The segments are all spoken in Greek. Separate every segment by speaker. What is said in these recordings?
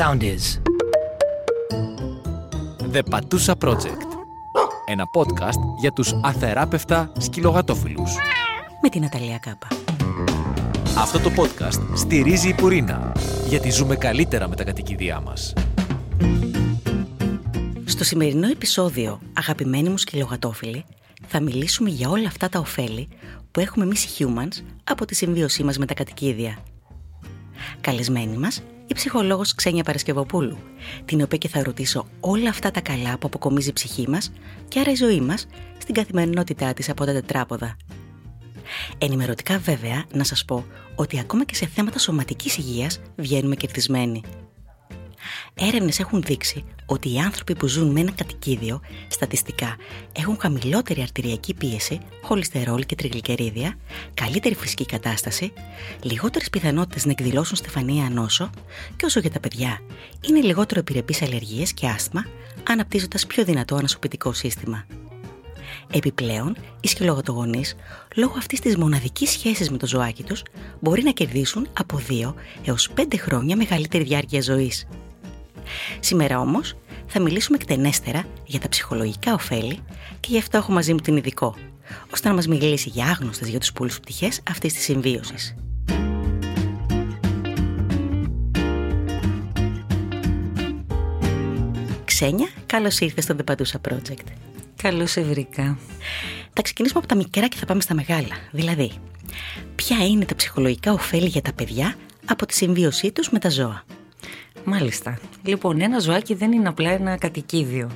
Speaker 1: sound is.
Speaker 2: The Patusa Project. Ένα podcast για τους αθεράπευτα σκυλογατόφιλους.
Speaker 3: Με την Αταλία Κάπα.
Speaker 2: Αυτό το podcast στηρίζει η Πουρίνα, γιατί ζούμε καλύτερα με τα κατοικίδια μας.
Speaker 3: Στο σημερινό επεισόδιο, αγαπημένοι μου σκυλογατόφιλοι, θα μιλήσουμε για όλα αυτά τα ωφέλη που έχουμε εμείς οι humans από τη συμβίωσή μας με τα κατοικίδια. Καλεσμένη μας, η ψυχολόγος Ξένια Παρασκευοπούλου, την οποία και θα ρωτήσω όλα αυτά τα καλά που αποκομίζει η ψυχή μας και άρα η ζωή μας στην καθημερινότητά της από τα τετράποδα. Ενημερωτικά βέβαια να σας πω ότι ακόμα και σε θέματα σωματικής υγείας βγαίνουμε κερδισμένοι. Έρευνες έχουν δείξει ότι οι άνθρωποι που ζουν με ένα κατοικίδιο στατιστικά έχουν χαμηλότερη αρτηριακή πίεση, χολυστερόλ και τριγλικερίδια, καλύτερη φυσική κατάσταση, λιγότερες πιθανότητες να εκδηλώσουν στεφανία νόσο και όσο για τα παιδιά είναι λιγότερο επιρρεπείς αλλεργίες και άσθμα, αναπτύσσοντας πιο δυνατό ανασωπητικό σύστημα. Επιπλέον, οι σκυλογατογονεί, λόγω αυτής της μοναδικής σχέσης με το ζωάκι τους, μπορεί να κερδίσουν από 2 έως 5 χρόνια μεγαλύτερη διάρκεια ζωής. Σήμερα όμως θα μιλήσουμε εκτενέστερα για τα ψυχολογικά ωφέλη και γι' αυτό έχω μαζί μου την ειδικό, ώστε να μας μιλήσει για άγνωστες για τους πολλού πτυχές αυτής της συμβίωσης. Ξένια, καλώς ήρθες στο The Padusa Project.
Speaker 4: Καλώς σε βρήκα.
Speaker 3: Θα ξεκινήσουμε από τα μικρά και θα πάμε στα μεγάλα. Δηλαδή, ποια είναι τα ψυχολογικά ωφέλη για τα παιδιά από τη συμβίωσή τους με τα ζώα;
Speaker 4: Μάλιστα. Λοιπόν, ένα ζωάκι δεν είναι απλά ένα κατοικίδιο.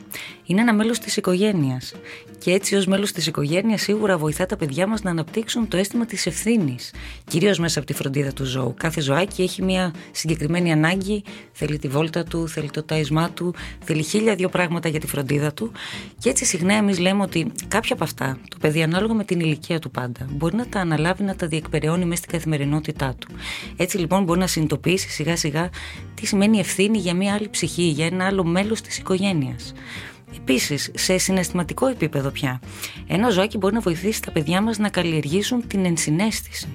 Speaker 4: Είναι ένα μέλος της οικογένειας. Και έτσι ως μέλος της οικογένειας σίγουρα βοηθά τα παιδιά μας να αναπτύξουν το αίσθημα της ευθύνης. Κυρίως μέσα από τη φροντίδα του ζώου. Κάθε ζωάκι έχει μια συγκεκριμένη ανάγκη, θέλει τη βόλτα του, θέλει το τάισμά του, θέλει χίλια δύο πράγματα για τη φροντίδα του. Και έτσι συχνά εμείς λέμε ότι κάποια από αυτά, το παιδί ανάλογα με την ηλικία του πάντα, μπορεί να τα αναλάβει να τα διεκπεραιώνει μέσα στην καθημερινότητά του. Έτσι λοιπόν μπορεί να συνειδητοποιήσει σιγά σιγά τι σημαίνει ευθύνη για μια άλλη ψυχή, για ένα άλλο μέλος της οικογένειας. Επίσης, σε συναισθηματικό επίπεδο πια, ένα ζωάκι μπορεί να βοηθήσει τα παιδιά μας να καλλιεργήσουν την ενσυναίσθηση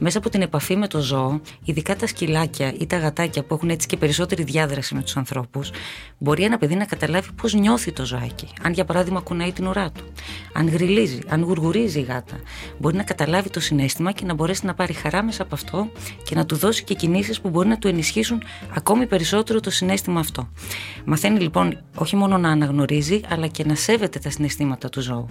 Speaker 4: μέσα από την επαφή με το ζώο, ειδικά τα σκυλάκια ή τα γατάκια που έχουν έτσι και περισσότερη διάδραση με τους ανθρώπους, μπορεί ένα παιδί να καταλάβει πώς νιώθει το ζωάκι. Αν για παράδειγμα κουνάει την ουρά του, αν γριλίζει, αν γουργουρίζει η γάτα, μπορεί να καταλάβει το συνέστημα και να μπορέσει να πάρει χαρά μέσα από αυτό και να του δώσει και κινήσεις που μπορεί να του ενισχύσουν ακόμη περισσότερο το συνέστημα αυτό. Μαθαίνει λοιπόν όχι μόνο να αναγνωρίζει, αλλά και να σέβεται τα συναισθήματα του ζώου.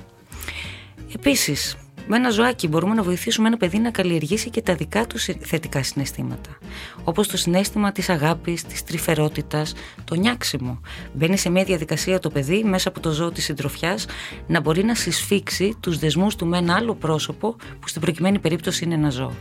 Speaker 4: Επίσης, με ένα ζωάκι μπορούμε να βοηθήσουμε ένα παιδί να καλλιεργήσει και τα δικά του θετικά συναισθήματα. Όπως το συνέστημα της αγάπης, της τρυφερότητας, το νιάξιμο. Μπαίνει σε μια διαδικασία το παιδί μέσα από το ζώο της συντροφιάς να μπορεί να συσφίξει τους δεσμούς του με ένα άλλο πρόσωπο που στην προκειμένη περίπτωση είναι ένα ζώο.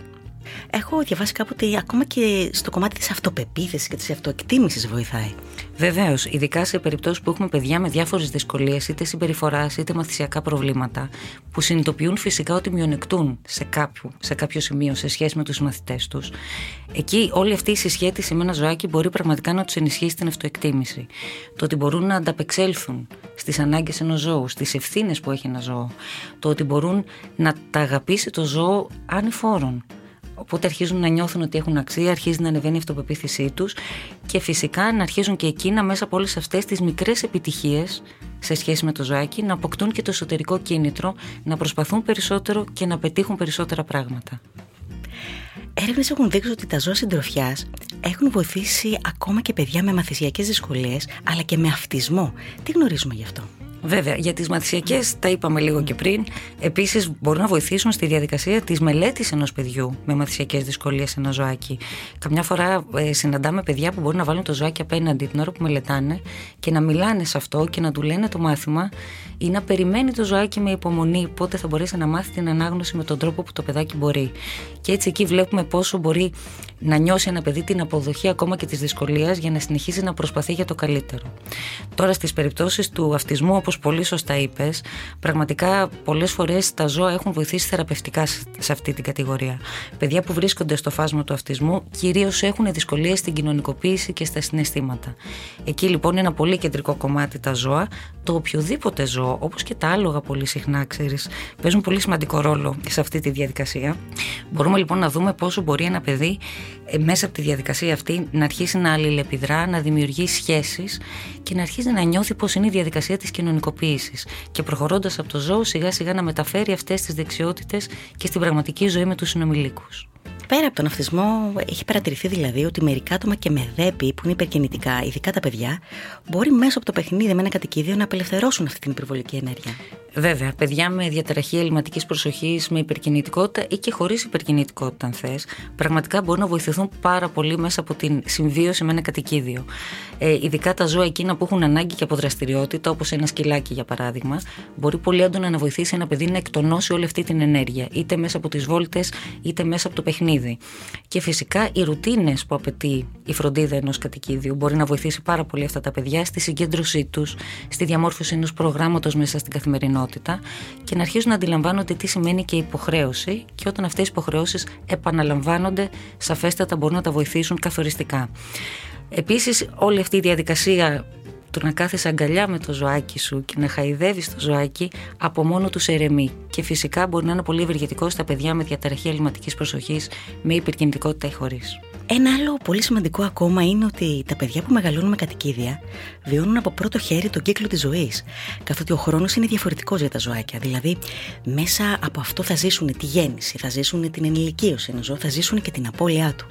Speaker 3: Έχω διαβάσει κάπου ότι ακόμα και στο κομμάτι της αυτοπεποίθησης και της αυτοεκτίμησης βοηθάει.
Speaker 4: Βεβαίως, ειδικά σε περιπτώσεις που έχουμε παιδιά με διάφορες δυσκολίες, είτε συμπεριφοράς είτε μαθησιακά προβλήματα, που συνειδητοποιούν φυσικά ότι μειονεκτούν σε κάποιο, σε κάποιο σημείο σε σχέση με τους μαθητές τους. Εκεί όλη αυτή η συσχέτιση με ένα ζωάκι μπορεί πραγματικά να τους ενισχύσει την αυτοεκτίμηση. Το ότι μπορούν να ανταπεξέλθουν στις ανάγκες ενός ζώου, στις ευθύνες που έχει ένα ζώο. Το ότι μπορούν να τα αγαπήσει το ζώο ανηφόρον Οπότε αρχίζουν να νιώθουν ότι έχουν αξία, αρχίζει να ανεβαίνει η αυτοπεποίθησή τους και φυσικά να αρχίζουν και εκείνα μέσα από όλες αυτές τις μικρές επιτυχίες σε σχέση με το ζωάκι να αποκτούν και το εσωτερικό κίνητρο, να προσπαθούν περισσότερο και να πετύχουν περισσότερα πράγματα.
Speaker 3: Έρευνες έχουν δείξει ότι τα ζώα συντροφιάς έχουν βοηθήσει ακόμα και παιδιά με μαθησιακές δυσκολίες, αλλά και με αυτισμό. Τι γνωρίζουμε γι' αυτό;
Speaker 4: Βέβαια, για τις μαθησιακές τα είπαμε λίγο και πριν. Επίσης, μπορούν να βοηθήσουν στη διαδικασία της μελέτης ενός παιδιού με μαθησιακές δυσκολίες σε ένα ζωάκι. Καμιά φορά ε, συναντάμε παιδιά που μπορούν να βάλουν το ζωάκι απέναντι την ώρα που μελετάνε και να μιλάνε σε αυτό και να του λένε το μάθημα ή να περιμένει το ζωάκι με υπομονή πότε θα μπορέσει να μάθει την ανάγνωση με τον τρόπο που το παιδάκι μπορεί. Και έτσι εκεί βλέπουμε πόσο μπορεί να νιώσει ένα παιδί την αποδοχή ακόμα και της δυσκολίας για να συνεχίσει να προσπαθεί για το καλύτερο. Τώρα, στις περιπτώσεις του αυτισμού, όπως πολύ σωστά είπες, πραγματικά πολλές φορές τα ζώα έχουν βοηθήσει θεραπευτικά σε αυτή την κατηγορία. Παιδιά που βρίσκονται στο φάσμα του αυτισμού κυρίως έχουν δυσκολίες στην κοινωνικοποίηση και στα συναισθήματα. Εκεί λοιπόν είναι ένα πολύ κεντρικό κομμάτι τα ζώα, το οποιοδήποτε ζώο, όπως και τα άλογα πολύ συχνά, ξέρεις, παίζουν πολύ σημαντικό ρόλο σε αυτή τη διαδικασία. Μπορούμε λοιπόν να δούμε πόσο μπορεί ένα παιδί ε, μέσα από τη διαδικασία αυτή να αρχίσει να αλληλεπιδρά, να δημιουργεί σχέσεις και να αρχίσει να νιώθει πώς είναι η διαδικασία της κοινωνικοποίησης και προχωρώντας από το ζώο σιγά σιγά να μεταφέρει αυτές τις δεξιότητες και στην πραγματική ζωή με τους συνομιλίκους.
Speaker 3: Πέρα από τον αυτισμό, έχει παρατηρηθεί δηλαδή ότι μερικά άτομα και με δέπη που είναι υπερκινητικά, ειδικά τα παιδιά, μπορεί μέσω από το παιχνίδι με ένα κατοικίδιο να απελευθερώσουν αυτή την υπερβολική ενέργεια.
Speaker 4: Βέβαια, παιδιά με διαταραχή ελληματικής προσοχής, με υπερκινητικότητα ή και χωρίς υπερκινητικότητα, αν θες, πραγματικά μπορούν να βοηθηθούν πάρα πολύ μέσα από την συμβίωση με ένα κατοικίδιο. Ε, ειδικά τα ζώα εκείνα που έχουν ανάγκη και από δραστηριότητα, όπως ένα σκυλάκι για παράδειγμα, μπορεί πολύ έντονα να βοηθήσει ένα παιδί να εκτονώσει όλη αυτή την ενέργεια, είτε μέσα από τις βόλτες, είτε μέσα από το παιχνίδι. Και φυσικά οι ρουτίνες που απαιτεί η φροντίδα ενός κατοικίδιου μπορεί να βοηθήσει πάρα πολύ αυτά τα παιδιά στη συγκέντρωσή τους, στη διαμόρφωση ενός προγράμματος μέσα στην καθημερινότητα και να αρχίσουν να αντιλαμβάνονται τι σημαίνει και υποχρέωση και όταν αυτές οι υποχρεώσεις επαναλαμβάνονται σαφέστατα μπορούν να τα βοηθήσουν καθοριστικά. Επίσης όλη αυτή η διαδικασία του να κάθεσαι αγκαλιά με το ζωάκι σου και να χαϊδεύεις το ζωάκι από μόνο τους ερεμεί. Και φυσικά μπορεί να είναι πολύ ευεργετικό στα παιδιά με διαταραχή ελληματικής προσοχής, με υπερκινητικότητα ή χωρίς.
Speaker 3: Ένα άλλο πολύ σημαντικό ακόμα είναι ότι τα παιδιά που μεγαλώνουν με κατοικίδια βιώνουν από πρώτο χέρι τον κύκλο της ζωής. Καθότι ο χρόνος είναι διαφορετικός για τα ζωάκια. Δηλαδή, μέσα από αυτό θα ζήσουν τη γέννηση, θα ζήσουν την ενηλικίωση ενός ζώου, θα ζήσουν και την απώλειά του.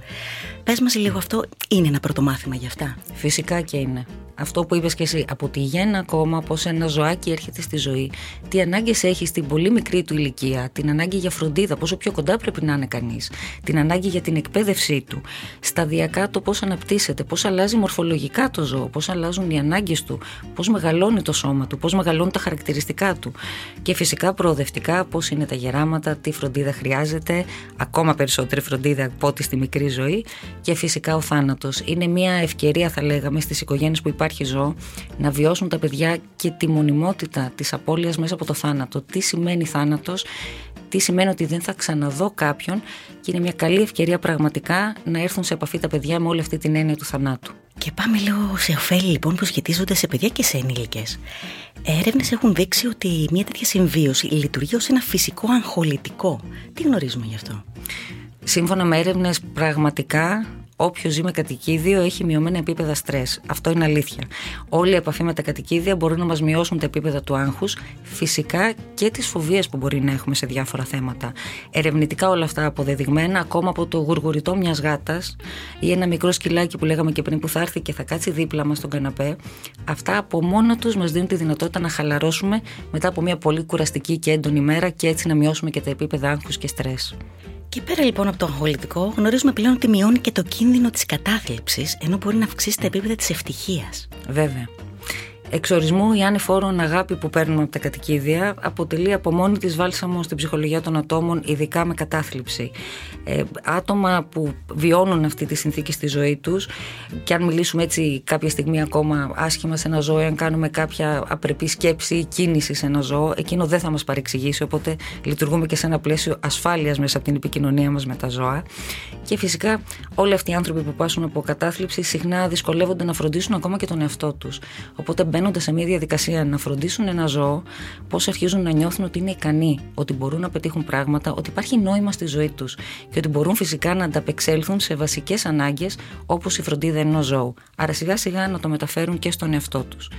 Speaker 3: Πες μας λίγο αυτό, είναι ένα πρώτο μάθημα για αυτά;
Speaker 4: Φυσικά και είναι αυτό που είπες και εσύ, από τη γέννα ακόμα, πώς ένα ζωάκι έρχεται στη ζωή, τι ανάγκες έχει στην πολύ μικρή του ηλικία, την ανάγκη για φροντίδα, πόσο πιο κοντά πρέπει να είναι κανείς, την ανάγκη για την εκπαίδευσή του, σταδιακά το πώς αναπτύσσεται, πώς αλλάζει μορφολογικά το ζώο, πώς αλλάζουν οι ανάγκες του, πώς μεγαλώνει το σώμα του, πώς μεγαλώνουν τα χαρακτηριστικά του και φυσικά προοδευτικά πώς είναι τα γεράματα, τι φροντίδα χρειάζεται, ακόμα περισσότερη φροντίδα από ό,τι στη μικρή ζωή και φυσικά ο θάνατος. Είναι μια ευκαιρία θα λέγαμε στις οικογένειες που υπάρχει ζώο να βιώσουν τα παιδιά και τη μονιμότητα της απώλειας μέσα από το θάνατο. Τι σημαίνει θάνατος, τι σημαίνει ότι δεν θα ξαναδώ κάποιον και είναι μια καλή ευκαιρία πραγματικά να έρθουν σε επαφή τα παιδιά με όλη αυτή την έννοια του θανάτου.
Speaker 3: Και πάμε λίγο σε ωφέλη λοιπόν που σχετίζονται σε παιδιά και σε ενήλικες. Έρευνες έχουν δείξει ότι μια τέτοια συμβίωση λειτουργεί ως ένα φυσικό αγχολητικό. Τι γνωρίζουμε γι' αυτό;
Speaker 4: Σύμφωνα με έρευνες, πραγματικά όποιος ζει με κατοικίδιο έχει μειωμένα επίπεδα στρες. Αυτό είναι αλήθεια. Όλη η επαφή με τα κατοικίδια μπορούν να μας μειώσουν τα επίπεδα του άγχους, φυσικά και τις φοβίες που μπορεί να έχουμε σε διάφορα θέματα. Ερευνητικά όλα αυτά αποδεδειγμένα, ακόμα από το γουργουριτό μιας γάτας ή ένα μικρό σκυλάκι που λέγαμε και πριν που θα έρθει και θα κάτσει δίπλα μας στον καναπέ, αυτά από μόνα τους μας δίνουν τη δυνατότητα να χαλαρώσουμε μετά από μια πολύ κουραστική και έντονη μέρα και έτσι να μειώσουμε και τα επίπεδα άγχους και στρες.
Speaker 3: Και πέρα λοιπόν από το αγχολητικό, γνωρίζουμε πλέον ότι μειώνει και το κίνδυνο της κατάθλιψης, ενώ μπορεί να αυξήσει τα επίπεδα της ευτυχίας.
Speaker 4: Βέβαια. Εξορισμού η ανεφόρον αγάπη που παίρνουμε από τα κατοικίδια αποτελεί από μόνη της βάλσαμο στην ψυχολογία των ατόμων, ειδικά με κατάθλιψη. Ε, άτομα που βιώνουν αυτή τη συνθήκη στη ζωή τους και αν μιλήσουμε έτσι κάποια στιγμή ακόμα άσχημα σε ένα ζώο, αν κάνουμε κάποια απρεπή σκέψη ή κίνηση σε ένα ζώο, εκείνο δεν θα μας παρεξηγήσει, οπότε λειτουργούμε και σε ένα πλαίσιο ασφάλειας μέσα από την επικοινωνία μας με τα ζώα. Και φυσικά όλοι αυτοί οι άνθρωποι που πάσουν από κατάθλιψη συχνά δυσκολεύονται να φροντίσουν ακόμα και τον εαυτό τους. Οπότε μπαίνοντα σε μια διαδικασία να φροντίσουν ένα ζώο, πώς αρχίζουν να νιώθουν ότι είναι ικανοί, ότι μπορούν να πετύχουν πράγματα, ότι υπάρχει νόημα στη ζωή τους και ότι μπορούν φυσικά να ανταπεξέλθουν σε βασικές ανάγκες όπως η φροντίδα ενός ζώου. Άρα σιγά σιγά να το μεταφέρουν και στον εαυτό τους.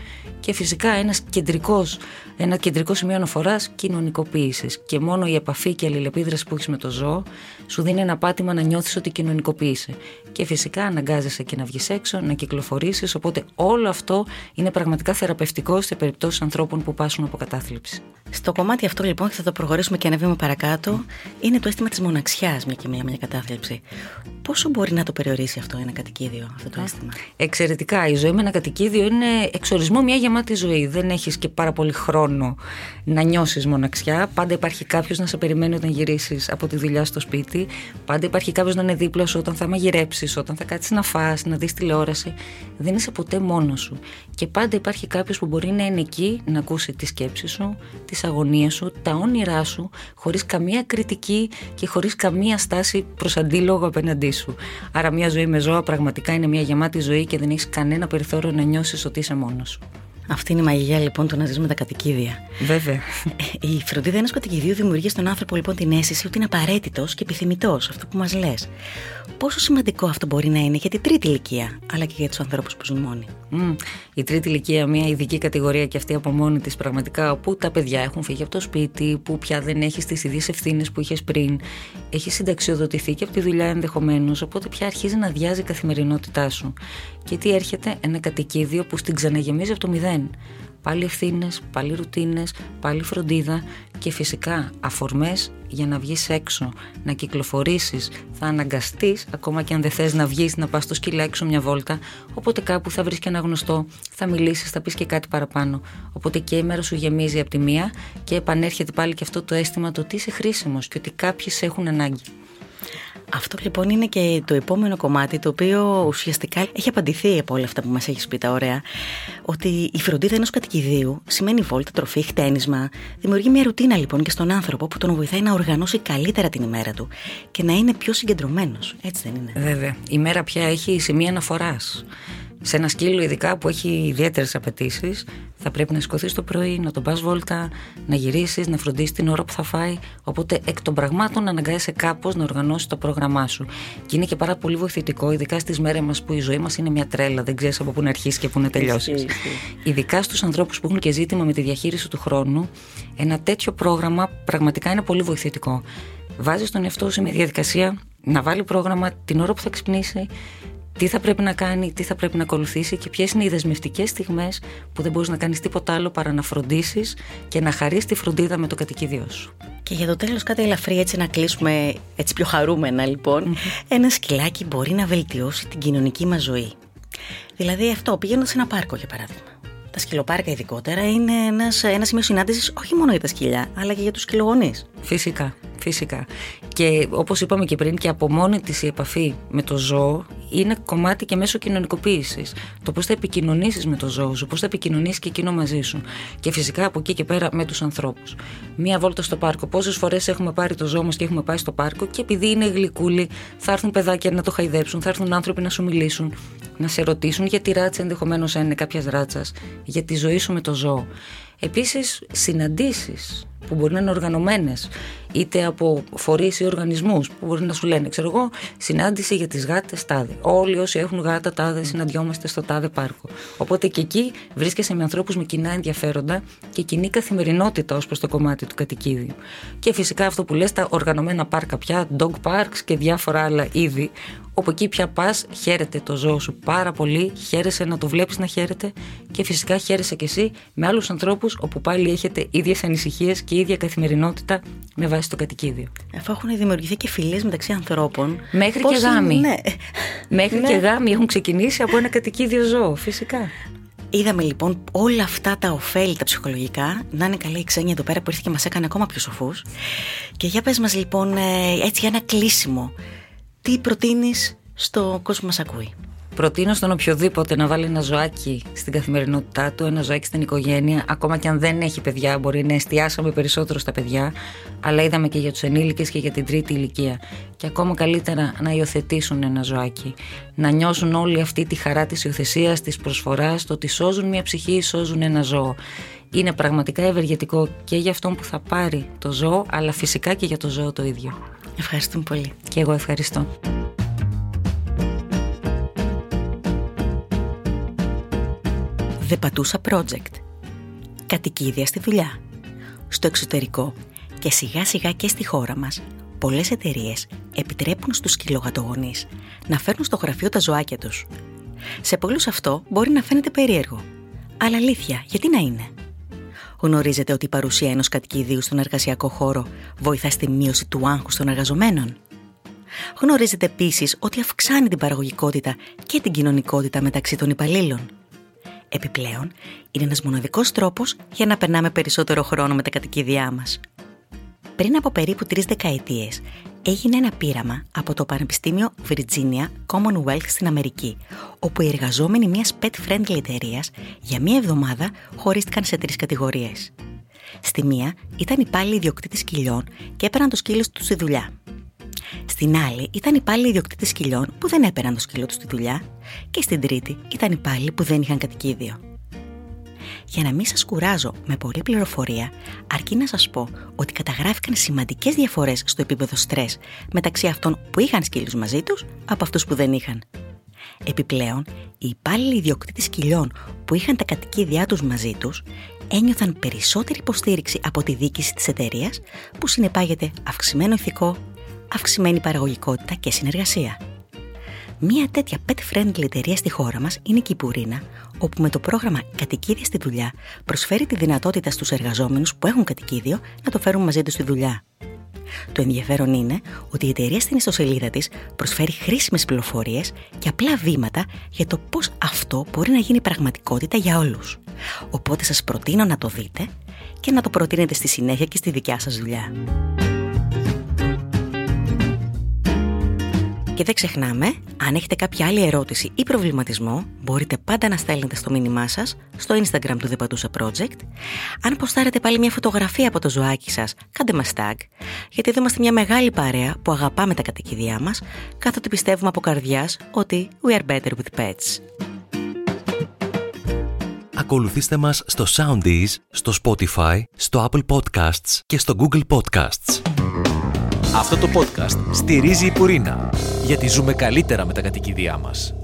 Speaker 4: Και φυσικά ένας κεντρικός, ένα κεντρικό σημείο αναφοράς κοινωνικοποίησης. Και μόνο η επαφή και η αλληλεπίδραση που έχεις με το ζώο σου δίνει ένα πάτημα να νιώθεις ότι κοινωνικοποίησε. Και φυσικά αναγκάζεσαι και να βγεις έξω, να κυκλοφορήσεις. Οπότε όλο αυτό είναι πραγματικά θεραπευτικό σε περιπτώσεις ανθρώπων που πάσουν από κατάθλιψη.
Speaker 3: Στο κομμάτι αυτό λοιπόν, θα το προχωρήσουμε και ένα βήμα παρακάτω, είναι το αίσθημα της μοναξιάς με και μια, μια κατάθλιψη. Πόσο μπορεί να το περιορίσει αυτό ένα κατοικίδιο, αυτό το αίσθημα;
Speaker 4: Εξαιρετικά. Η ζωή με ένα κατοικίδιο είναι εξορισμό μια γεμάτη ζωή. Δεν έχεις και πάρα πολύ χρόνο να νιώσεις μοναξιά. Πάντα υπάρχει κάποιος να σε περιμένει όταν γυρίσεις από τη δουλειά στο σπίτι. Πάντα υπάρχει κάποιος να είναι δίπλα σου όταν θα μαγειρέψεις, όταν θα κάτσεις να φας, να δεις τηλεόραση. Δεν είσαι ποτέ μόνος σου. Και πάντα υπάρχει υπάρχει κάποιος που μπορεί να είναι εκεί να ακούσει τη σκέψη σου, τις αγωνίες σου, τα όνειρά σου, χωρίς καμία κριτική και χωρίς καμία στάση προς αντίλογο απέναντί σου. Άρα, μια ζωή με ζώα πραγματικά είναι μια γεμάτη ζωή και δεν έχεις κανένα περιθώριο να νιώσεις ότι είσαι μόνος σου.
Speaker 3: Αυτή είναι η μαγεία λοιπόν του να ζει με τα κατοικίδια.
Speaker 4: Βέβαια.
Speaker 3: Η φροντίδα ενός κατοικιδίου δημιουργεί στον άνθρωπο λοιπόν την αίσθηση ότι είναι απαραίτητος και επιθυμητός, αυτό που μας λες. Πόσο σημαντικό αυτό μπορεί να είναι για την τρίτη ηλικία, αλλά και για τους ανθρώπους που ζουν μόνοι;
Speaker 4: Mm. Η τρίτη ηλικία, μια ειδική κατηγορία και αυτή από μόνη της, πραγματικά, όπου τα παιδιά έχουν φύγει από το σπίτι, που πια δεν έχεις τις ίδιες ευθύνες που είχες πριν, έχεις συνταξιοδοτηθεί και από τη δουλειά ενδεχομένως, οπότε πια αρχίζει να αδειάζει η καθημερινότητά σου. Και τι έρχεται, ένα κατοικίδιο που στην ξαναγεμίζει από το μηδέν. Πάλι ευθύνες, πάλι ρουτίνες, πάλι φροντίδα και φυσικά αφορμές για να βγεις έξω, να κυκλοφορήσεις. Θα αναγκαστείς, ακόμα και αν δεν θες να βγεις, να πας στο σκύλα έξω μια βόλτα. Οπότε κάπου θα βρεις και ένα γνωστό, θα μιλήσεις, θα πεις και κάτι παραπάνω. Οπότε και η μέρα σου γεμίζει από τη μία και επανέρχεται πάλι και αυτό το αίσθημα το ότι είσαι χρήσιμος και ότι κάποιοι σε έχουν ανάγκη.
Speaker 3: Αυτό λοιπόν είναι και το επόμενο κομμάτι το οποίο ουσιαστικά έχει απαντηθεί από όλα αυτά που μας έχεις πει τα ωραία ότι η φροντίδα ενός κατοικιδίου σημαίνει βόλτα, τροφή, χτένισμα δημιουργεί μια ρουτίνα λοιπόν και στον άνθρωπο που τον βοηθάει να οργανώσει καλύτερα την ημέρα του και να είναι πιο συγκεντρωμένος, έτσι δεν είναι;
Speaker 4: Βέβαια, η μέρα πια έχει σημεία αναφοράς σε ένα σκύλο, ειδικά που έχει ιδιαίτερες απαιτήσεις, θα πρέπει να σηκωθείς το πρωί, να τον πας βόλτα, να γυρίσεις, να φροντίσεις την ώρα που θα φάει. Οπότε εκ των πραγμάτων αναγκάζεσαι κάπως να οργανώσεις το πρόγραμμά σου. Και είναι και πάρα πολύ βοηθητικό, ειδικά στις μέρες μας που η ζωή μας είναι μια τρέλα, δεν ξέρεις από πού να αρχίσεις και πού να τελειώσεις. Ειδικά στους ανθρώπους που έχουν και ζήτημα με τη διαχείριση του χρόνου, ένα τέτοιο πρόγραμμα πραγματικά είναι πολύ βοηθητικό. Βάζεις τον εαυτό σου σε μια διαδικασία να βάλει πρόγραμμα την ώρα που θα ξυπνήσει, τι θα πρέπει να κάνει, τι θα πρέπει να ακολουθήσει και ποιες είναι οι δεσμευτικές στιγμές που δεν μπορείς να κάνεις τίποτα άλλο παρά να φροντίσεις και να χαρείς τη φροντίδα με το κατοικίδιό σου.
Speaker 3: Και για το τέλος, κάτι ελαφρύ έτσι να κλείσουμε έτσι πιο χαρούμενα λοιπόν. Ένα σκυλάκι μπορεί να βελτιώσει την κοινωνική μας ζωή. Δηλαδή αυτό, πηγαίνοντας σε ένα πάρκο για παράδειγμα. Τα σκυλοπάρκα ειδικότερα είναι ένας, ένας σημείο συνάντησης όχι μόνο για τα σκυλιά, αλλά και για τους σκυλογονείς.
Speaker 4: Φυσικά. Φυσικά. Και όπως είπαμε και πριν, και από μόνη της η επαφή με το ζώο είναι κομμάτι και μέσω κοινωνικοποίησης. Το πώς θα επικοινωνήσεις με το ζώο σου, πώς θα επικοινωνήσεις και εκείνο μαζί σου. Και φυσικά από εκεί και πέρα με τους ανθρώπους. Μία βόλτα στο πάρκο. Πόσες φορές έχουμε πάρει το ζώο μας και έχουμε πάει στο πάρκο και επειδή είναι γλυκούλη, θα έρθουν παιδάκια να το χαϊδέψουν, θα έρθουν άνθρωποι να σου μιλήσουν, να σε ρωτήσουν για τη ράτσα ενδεχομένως αν είναι κάποιας ράτσας, για τη ζωή σου με το ζώο. Επίσης, συναντήσεις που μπορεί να είναι οργανωμένες, είτε από φορείς ή οργανισμούς που μπορεί να σου λένε, ξέρω εγώ, συνάντηση για τις γάτες τάδε. Όλοι όσοι έχουν γάτα τάδε συναντιόμαστε στο τάδε πάρκο. Οπότε και εκεί βρίσκεσαι με ανθρώπους με κοινά ενδιαφέροντα και κοινή καθημερινότητα ως προς το κομμάτι του κατοικίδιου. Και φυσικά αυτό που λες, τα οργανωμένα πάρκα πια, dog parks και διάφορα άλλα είδη, όπου εκεί πια πας, χαίρεται το ζώο σου πάρα πολύ, χαίρεσαι να το βλέπεις να χαίρεται και φυσικά χαίρεσαι κι εσύ με άλλους ανθρώπους όπου πάλι έχετε ίδιες ανησυχίες και ίδια καθημερινότητα με βάση το κατοικίδιο.
Speaker 3: Αφού έχουν δημιουργηθεί και φιλίε μεταξύ ανθρώπων.
Speaker 4: Μέχρι και γάμοι. Ναι. Μέχρι ναι. και γάμοι έχουν ξεκινήσει από ένα κατοικίδιο ζώο, φυσικά.
Speaker 3: Είδαμε λοιπόν όλα αυτά τα ωφέλη τα ψυχολογικά να είναι καλά η ξένη εδώ πέρα που ήρθε και μας έκανε ακόμα πιο σοφούς. Και για πες μας λοιπόν, ε, έτσι για ένα κλείσιμο, τι προτείνεις στο κόσμο μας ακούει;
Speaker 4: Προτείνω στον οποιοδήποτε να βάλει ένα ζωάκι στην καθημερινότητά του, ένα ζωάκι στην οικογένεια. Ακόμα και αν δεν έχει παιδιά, μπορεί να εστιάσαμε περισσότερο στα παιδιά. Αλλά είδαμε και για τους ενήλικες και για την τρίτη ηλικία. Και ακόμα καλύτερα να υιοθετήσουν ένα ζωάκι. Να νιώσουν όλη αυτή τη χαρά της υιοθεσίας, της προσφοράς, το ότι σώζουν μια ψυχή, σώζουν ένα ζώο. Είναι πραγματικά ευεργετικό και για αυτόν που θα πάρει το ζώο, αλλά φυσικά και για το ζώο το ίδιο.
Speaker 3: Ευχαριστούμε πολύ.
Speaker 4: Και εγώ ευχαριστώ.
Speaker 3: The Πατούσα Project. Κατοικίδια στη δουλειά. Στο εξωτερικό και σιγά σιγά και στη χώρα μας, πολλές εταιρείες επιτρέπουν στους σκυλογατογονείς να φέρνουν στο γραφείο τα ζωάκια τους. Σε πολλούς αυτό μπορεί να φαίνεται περίεργο. Αλλά αλήθεια, γιατί να είναι; Γνωρίζετε ότι η παρουσία ενός κατοικιδίου στον εργασιακό χώρο βοηθά στη μείωση του άγχους των εργαζομένων; Γνωρίζετε επίσης ότι αυξάνει την παραγωγικότητα και την κοινωνικότητα μεταξύ των υπαλλήλων; Επιπλέον, είναι ένας μοναδικός τρόπος για να περνάμε περισσότερο χρόνο με τα κατοικίδια μας. Πριν από περίπου τρεις δεκαετίες, έγινε ένα πείραμα από το Πανεπιστήμιο Virginia Commonwealth στην Αμερική, όπου οι εργαζόμενοι μιας pet-friendly εταιρείας για μία εβδομάδα χωρίστηκαν σε τρεις κατηγορίες. Στη μία ήταν υπάλληλοι ιδιοκτήτη σκυλιών και έπαιρναν το σκύλο τους στη δουλειά. Στην άλλη ήταν υπάλληλοι ιδιοκτήτη σκυλιών που δεν έπαιρναν το σκύλο τους στη δουλειά. Και στην τρίτη ήταν υπάλληλοι που δεν είχαν κατοικίδιο. Για να μην σας κουράζω με πολλή πληροφορία, αρκεί να σας πω ότι καταγράφηκαν σημαντικές διαφορές στο επίπεδο στρες μεταξύ αυτών που είχαν σκύλους μαζί τους από αυτούς που δεν είχαν. Επιπλέον, οι υπάλληλοι ιδιοκτήτες σκυλιών που είχαν τα κατοικίδια τους μαζί τους ένιωθαν περισσότερη υποστήριξη από τη διοίκηση της εταιρείας, που συνεπάγεται αυξημένο ηθικό, αυξημένη παραγωγικότητα και συνεργασία. Μία τέτοια pet-friendly εταιρεία στη χώρα μας είναι η Κυπουρίνα, όπου με το πρόγραμμα Κατοικίδια στη δουλειά προσφέρει τη δυνατότητα στους εργαζόμενους που έχουν κατοικίδιο να το φέρουν μαζί τους στη δουλειά. Το ενδιαφέρον είναι ότι η εταιρεία στην ιστοσελίδα της προσφέρει χρήσιμες πληροφορίες και απλά βήματα για το πώς αυτό μπορεί να γίνει πραγματικότητα για όλους. Οπότε σας προτείνω να το δείτε και να το προτείνετε στη συνέχεια και στη δικιά σας δουλειά. Και δεν ξεχνάμε, αν έχετε κάποια άλλη ερώτηση ή προβληματισμό, μπορείτε πάντα να στέλνετε στο μήνυμά σας στο Instagram του The Patusa Project. Αν ποστάρετε πάλι μια φωτογραφία από το ζωάκι σας, κάντε μας tag, γιατί εδώ είμαστε μια μεγάλη παρέα που αγαπάμε τα κατοικίδια μας, καθότι πιστεύουμε από καρδιάς ότι we are better with pets.
Speaker 2: Ακολουθήστε μας στο Soundees, στο Spotify, στο Apple Podcasts και στο Google Podcasts. Αυτό το podcast στηρίζει η Πουρίνα, γιατί ζούμε καλύτερα με τα κατοικίδια μας.